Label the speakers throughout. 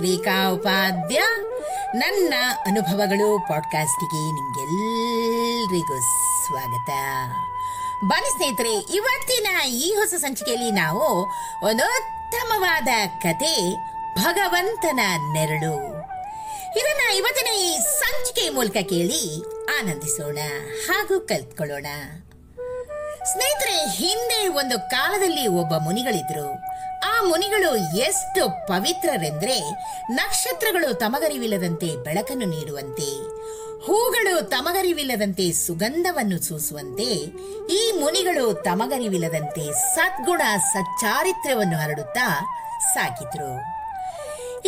Speaker 1: ರೇಖಾ ಉಪಾಧ್ಯ ನನ್ನ ಅನುಭವಗಳು ಪಾಡ್ಕಾಸ್ಟಿಗೆ ನಿಮ್ಗೆಲ್ರಿಗೂ ಸ್ವಾಗತ. ಬನ್ನಿ ಸ್ನೇಹಿತರೆ, ಇವತ್ತಿನ ಈ ಹೊಸ ಸಂಚಿಕೆಯಲ್ಲಿ ನಾವು ಒಂದು ಉತ್ತಮವಾದ ಕತೆ, ಭಗವಂತನ ನೆರಳು. ಇದನ್ನ ಇವತ್ತಿನ ಈ ಸಂಚಿಕೆ ಮೂಲಕ ಕೇಳಿ ಆನಂದಿಸೋಣ ಹಾಗೂ ಕಲ್ತ್ಕೊಳ್ಳೋಣ. ಸ್ನೇಹಿತರೆ, ಹಿಂದೆ ಒಂದು ಕಾಲದಲ್ಲಿ ಒಬ್ಬ ಮುನಿಗಳಿದ್ರು. ಮುನಿಗಳು ಎಷ್ಟು ಪವಿತ್ರರೆಂದ್ರೆ ನಕ್ಷತ್ರಗಳು ತಮಗರಿವಿಲ್ಲದಂತೆ ಬೆಳಕನ್ನು ನೀಡುವಂತೆ, ಹೂಗಳು ತಮಗರಿವಿಲ್ಲದಂತೆ ಸುಗಂಧವನ್ನು ಸೂಸುವಂತೆ, ಈ ಮುನಿಗಳು ತಮಗರಿವಿಲ್ಲದಂತೆ ಸದ್ಗುಣ ಸಚ್ಚಾರಿತ್ರ್ಯವನ್ನು ಹರಡುತ್ತಾ ಸಾಗಿದ್ರು.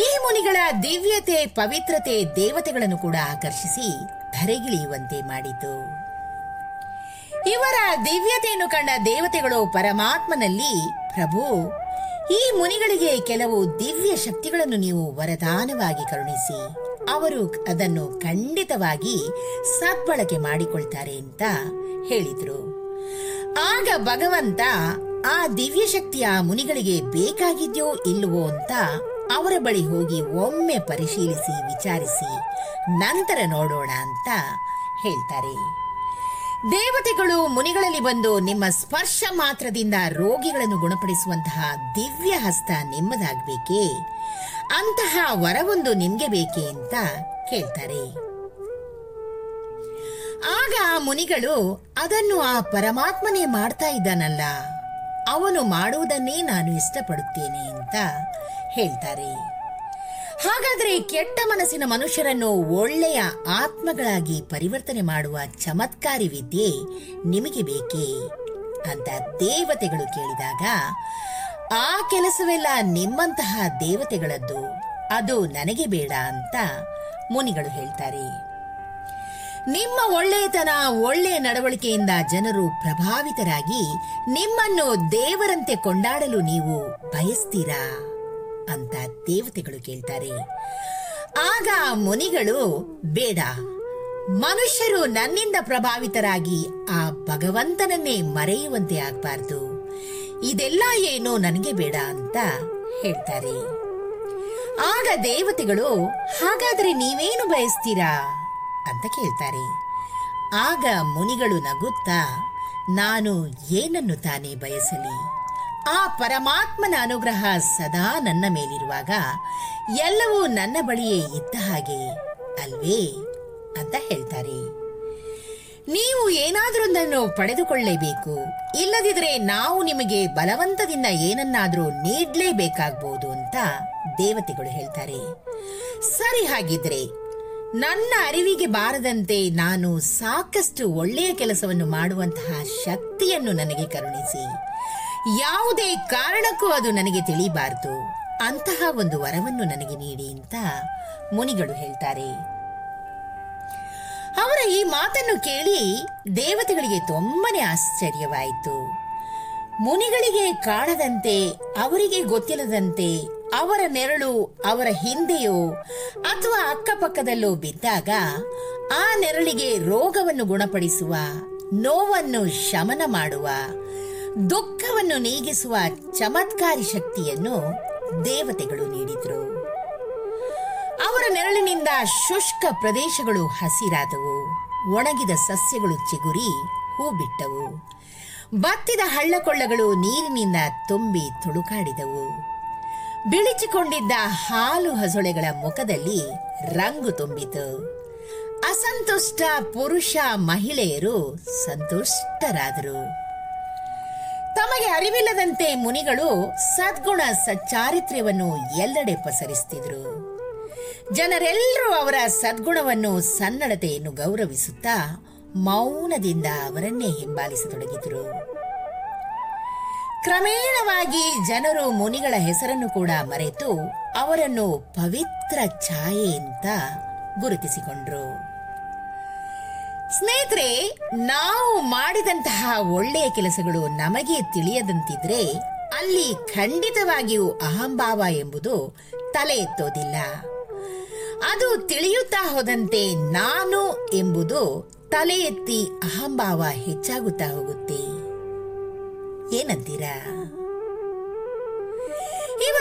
Speaker 1: ಈ ಮುನಿಗಳ ದಿವ್ಯತೆ, ಪವಿತ್ರತೆ ದೇವತೆಗಳನ್ನು ಕೂಡ ಆಕರ್ಷಿಸಿ ಧರೆಗಿಳಿಯುವಂತೆ ಮಾಡಿತು. ಇವರ ದಿವ್ಯತೆಯನ್ನು ಕಂಡ ದೇವತೆಗಳು ಪರಮಾತ್ಮನಲ್ಲಿ, ಪ್ರಭು ಈ ಮುನಿಗಳಿಗೆ ಕೆಲವು ದಿವ್ಯ ಶಕ್ತಿಗಳನ್ನು ನೀವು ವರದಾನವಾಗಿ ಕರುಣಿಸಿ, ಅವರು ಅದನ್ನು ಖಂಡಿತವಾಗಿ ಸದ್ಬಳಕೆ ಮಾಡಿಕೊಳ್ತಾರೆ ಅಂತ ಹೇಳಿದ್ರು. ಆಗ ಭಗವಂತ ಆ ದಿವ್ಯ ಶಕ್ತಿ ಆ ಮುನಿಗಳಿಗೆ ಬೇಕಾಗಿದ್ಯೋ ಇಲ್ಲವೋ ಅಂತ ಅವರ ಬಳಿ ಹೋಗಿ ಒಮ್ಮೆ ಪರಿಶೀಲಿಸಿ ವಿಚಾರಿಸಿ, ನಂತರ ನೋಡೋಣ ಅಂತ ಹೇಳ್ತಾರೆ. ದೇವತೆಗಳು ಮುನಿಗಳಲ್ಲಿ ಬಂದು ನಿಮ್ಮ ಸ್ಪರ್ಶ ಮಾತ್ರದಿಂದ ರೋಗಿಗಳನ್ನು ಗುಣಪಡಿಸುವಂತಹ ದಿವ್ಯ ಹಸ್ತ ನಿಮ್ಮದಾಗಬೇಕೇ? ಅಂತಹ ವರವೊಂದು ನಿಮ್ಗೆ ಬೇಕೇ ಅಂತ ಕೇಳ್ತಾರೆ. ಆಗ ಮುನಿಗಳು ಅದನ್ನು ಆ ಪರಮಾತ್ಮನೇ ಮಾಡ್ತಾ ಇದ್ದಾನಲ್ಲ, ಅವನು ಮಾಡುವುದನ್ನೇ ನಾನು ಇಷ್ಟಪಡುತ್ತೇನೆ ಅಂತ ಹೇಳ್ತಾರೆ. ಹಾಗಾದ್ರೆ ಕೆಟ್ಟ ಮನಸ್ಸಿನ ಮನುಷ್ಯರನ್ನು ಒಳ್ಳೆಯ ಆತ್ಮಗಳಾಗಿ ಪರಿವರ್ತನೆ ಮಾಡುವ ಚಮತ್ಕಾರಿ ವಿದ್ಯೆ ನಿಮಗೆ ಬೇಕೇ ಅಂತ ದೇವತೆಗಳು ಕೇಳಿದಾಗ, ಆ ಕೆಲಸವೆಲ್ಲ ನಿಮ್ಮಂತಹ ದೇವತೆಗಳದ್ದು, ಅದು ನನಗೆ ಬೇಡ ಅಂತ ಮುನಿಗಳು ಹೇಳ್ತಾರೆ. ನಿಮ್ಮ ಒಳ್ಳೆಯತನ, ಒಳ್ಳೆಯ ನಡವಳಿಕೆಯಿಂದ ಜನರು ಪ್ರಭಾವಿತರಾಗಿ ನಿಮ್ಮನ್ನು ದೇವರಂತೆ ಕೊಂಡಾಡಲು ನೀವು ಬಯಸ್ತೀರಾ? ಅಂತ ದೇವತೆಗಳು ಕೇಳ್ತಾರೆ. ಆಗ ಮುನಿಗಳು, ಬೇಡ, ಮನುಷ್ಯರು ನನ್ನಿಂದ ಪ್ರಭಾವಿತರಾಗಿ ಆ ಭಗವಂತನನ್ನೇ ಮರೆಯುವಂತೆ ಆಗಬಾರ್ದು. ಇದೆಲ್ಲ ಏನು ನನಗೆ ಬೇಡ ಅಂತ ಹೇಳ್ತಾರೆ. ಆಗ ದೇವತೆಗಳು, ಹಾಗಾದ್ರೆ ನೀವೇನು ಬಯಸ್ತೀರಾ? ಅಂತ ಕೇಳ್ತಾರೆ. ಆಗ ಮುನಿಗಳು ನಗುತ್ತಾ, ನಾನು ಏನನ್ನು ತಾನೇ ಬಯಸಲಿ? ಆ ಪರಮಾತ್ಮನ ಅನುಗ್ರಹ ಸದಾ ನನ್ನ ಮೇಲಿರುವಾಗ ಎಲ್ಲವೂ ನನ್ನ ಬಳಿಯೇ ಇದ್ದ ಹಾಗೆ ಅಲ್ವೇ ಅಂತ ಹೇಳ್ತಾರೆ. ನೀವು ಏನಾದ್ರೊಂದನ್ನು ಪಡೆದುಕೊಳ್ಳಲೇಬೇಕು ಇಲ್ಲದಿದ್ರೆ ನಾವು ನಿಮಗೆ ಬಲವಂತದಿಂದ ಏನನ್ನಾದರೂ ನೀಡಲೇಬೇಕಾಗಬಹುದು ಅಂತ ದೇವತೆಗಳು ಹೇಳ್ತಾರೆ. ಸರಿ ಹಾಗಿದ್ರೆ, ನನ್ನ ಅರಿವಿಗೆ ಬಾರದಂತೆ ನಾನು ಸಾಕಷ್ಟು ಒಳ್ಳೆಯ ಕೆಲಸವನ್ನು ಮಾಡುವಂತಹ ಶಕ್ತಿಯನ್ನು ನನಗೆ ಕರುಣಿಸಿ. ಯಾವುದೇ ಕಾರಣಕ್ಕೂ ಅದು ನನಗೆ ತಿಳಿಬಾರದು. ಅಂತಹ ಒಂದು ವರವನ್ನು ನನಗೆ ನೀಡಿ ಅಂತ ಮುನಿಗಳು ಹೇಳ್ತಾರೆ. ಅವರ ಈ ಮಾತನ್ನು ಕೇಳಿ ದೇವತೆಗಳಿಗೆ ತುಂಬಾನೇ ಆಶ್ಚರ್ಯವಾಯಿತು. ಮುನಿಗಳಿಗೆ ಕಾಣದಂತೆ, ಅವರಿಗೆ ಗೊತ್ತಿಲ್ಲದಂತೆ, ಅವರ ನೆರಳು ಅವರ ಹಿಂದೆಯೋ ಅಥವಾ ಅಕ್ಕಪಕ್ಕದಲ್ಲೋ ಬಿದ್ದಾಗ ಆ ನೆರಳಿಗೆ ರೋಗವನ್ನು ಗುಣಪಡಿಸುವ, ನೋವನ್ನು ಶಮನ ಮಾಡುವ ದುಃಖವನ್ನು ನೀಗಿಸುವ ಚಮತ್ಕಾರಿ ಶಕ್ತಿಯನ್ನು ದೇವತೆಗಳು ನೀಡಿದ್ರು. ಅವರ ನೆರಳಿನಿಂದ ಶುಷ್ಕ ಪ್ರದೇಶಗಳು ಹಸಿರಾದವು. ಒಣಗಿದ ಸಸ್ಯಗಳು ಚಿಗುರಿ ಹೂ ಬಿಟ್ಟವು ಬತ್ತಿದ ಹಳ್ಳಕೊಳ್ಳಗಳು ನೀರಿನಿಂದ ತುಂಬಿ ತುಳುಕಾಡಿದವು. ಬಿಳಿಚಿಕೊಂಡಿದ್ದ ಹಾಲು ಹಸೊಳೆಗಳ ಮುಖದಲ್ಲಿ ರಂಗು ತುಂಬಿತು. ಅಸಂತುಷ್ಟ ಪುರುಷ ಮಹಿಳೆಯರು ಸಂತುಷ್ಟರಾದರು. ತಮಗೆ ಅರಿವಿಲ್ಲದಂತೆ ಮುನಿಗಳು ಸದ್ಗುಣ ಸಚ್ಚಾರಿತ್ರ್ಯವನ್ನು ಎಲ್ಲೆಡೆ ಪಸರಿಸುತ್ತಿದ್ರು ಜನರೆಲ್ಲರೂ ಅವರ ಸದ್ಗುಣವನ್ನು ಸನ್ನಡತೆಯನ್ನು ಗೌರವಿಸುತ್ತಾ ಮೌನದಿಂದ ಅವರನ್ನೇ ಹಿಂಬಾಲಿಸತೊಡಗಿದರು. ಕ್ರಮೇಣವಾಗಿ ಜನರು ಮುನಿಗಳ ಹೆಸರನ್ನು ಕೂಡ ಮರೆತು ಅವರನ್ನು ಪವಿತ್ರ ಛಾಯೆ ಅಂತ ಗುರುತಿಸಿಕೊಂಡ್ರು. ಸ್ನೇಹಿತರೆ, ನಾವು ಮಾಡಿದಂತಹ ಒಳ್ಳೆಯ ಕೆಲಸಗಳು ನಮಗೆ ತಿಳಿಯದಂತಿದ್ರೆ ಅಲ್ಲಿ ಖಂಡಿತವಾಗಿಯೂ ಅಹಂಭಾವ ಎಂಬುದು ತಲೆ ಎತ್ತೋದಿಲ್ಲ. ಅದು ತಿಳಿಯುತ್ತಾ ಹೋದಂತೆ ನಾನು ಎಂಬುದು ತಲೆ ಎತ್ತಿ ಅಹಂಭಾವ ಹೆಚ್ಚಾಗುತ್ತಾ ಹೋಗುತ್ತೆ. ಏನಂತೀರಾ?